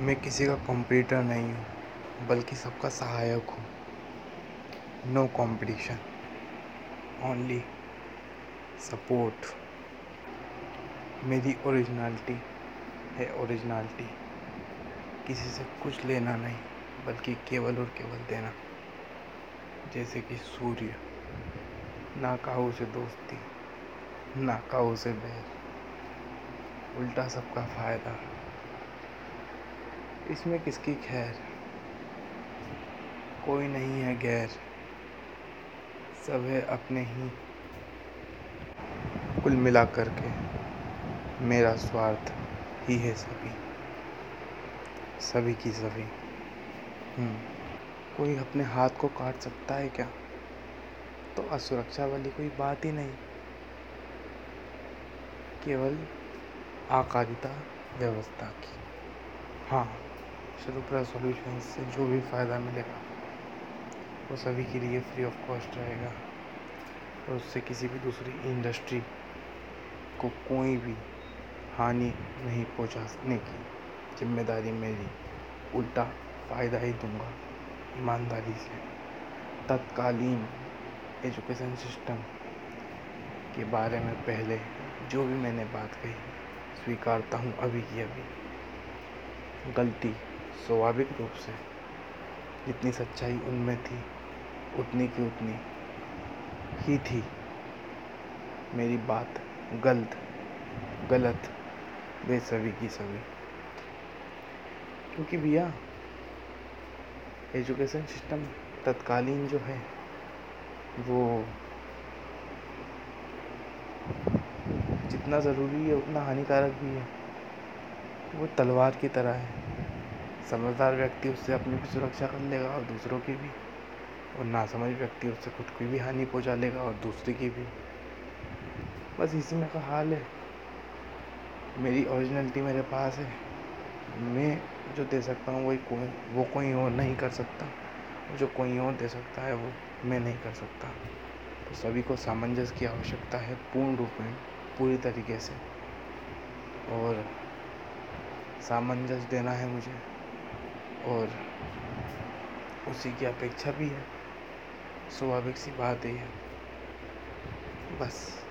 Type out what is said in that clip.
मैं किसी का कॉम्पिटिटर नहीं हूँ, बल्कि सबका सहायक हूँ। नो कंपटीशन ओनली सपोर्ट मेरी ओरिजिनलिटी है ओरिजिनलिटी किसी से कुछ लेना नहीं, बल्कि केवल और केवल देना। जैसे कि सूर्य, ना काहू से दोस्ती, ना काहू से बैर। उल्टा सबका फ़ायदा। इसमें किसकी खैर? कोई नहीं है गैर। सब है अपने ही। कुल मिला कर के मेरा स्वार्थ ही है सभी। सभी की सभी। हम्म, कोई अपने हाथ को काट सकता है क्या? तो असुरक्षा वाली कोई बात ही नहीं। केवल आकारिता व्यवस्था की। हाँ। शुरुपुरा सॉल्यूशन से जो भी फ़ायदा मिलेगा, वो सभी के लिए फ्री ऑफ़ कॉस्ट रहेगा। और उससे किसी भी दूसरी इंडस्ट्री को कोई भी हानि नहीं पहुँचाने की ज़िम्मेदारी मेरी। उल्टा फ़ायदा ही दूँगा ईमानदारी से। तत्कालीन एजुकेशन सिस्टम के बारे में पहले जो भी मैंने बात कही, स्वीकारता हूँ अभी की अभी। गलती स्वाभाविक रूप से जितनी सच्चाई उनमें थी, उतनी की उतनी ही थी। मेरी बात गलत गलत वे सभी की सभी। क्योंकि भैया एजुकेशन सिस्टम तत्कालीन जो है, वो जितना ज़रूरी है, उतना हानिकारक भी है। वो तलवार की तरह है। समझदार व्यक्ति उससे अपनी भी सुरक्षा कर लेगा और दूसरों की भी। और नासमझ व्यक्ति उससे खुद की भी हानि पहुँचा लेगा और दूसरे की भी। बस इसी में का हाल है। मेरी ओरिजिनलिटी मेरे पास है। मैं जो दे सकता हूँ, वही कोई, वो कोई और नहीं कर सकता। जो कोई और दे सकता है, वो मैं नहीं कर सकता। तो सभी को सामंजस्य की आवश्यकता है पूर्ण रूप में, पूरी तरीके से। और सामंजस्य देना है मुझे। और उसी की अपेक्षा भी है। स्वाभाविक सी बात ही। बस।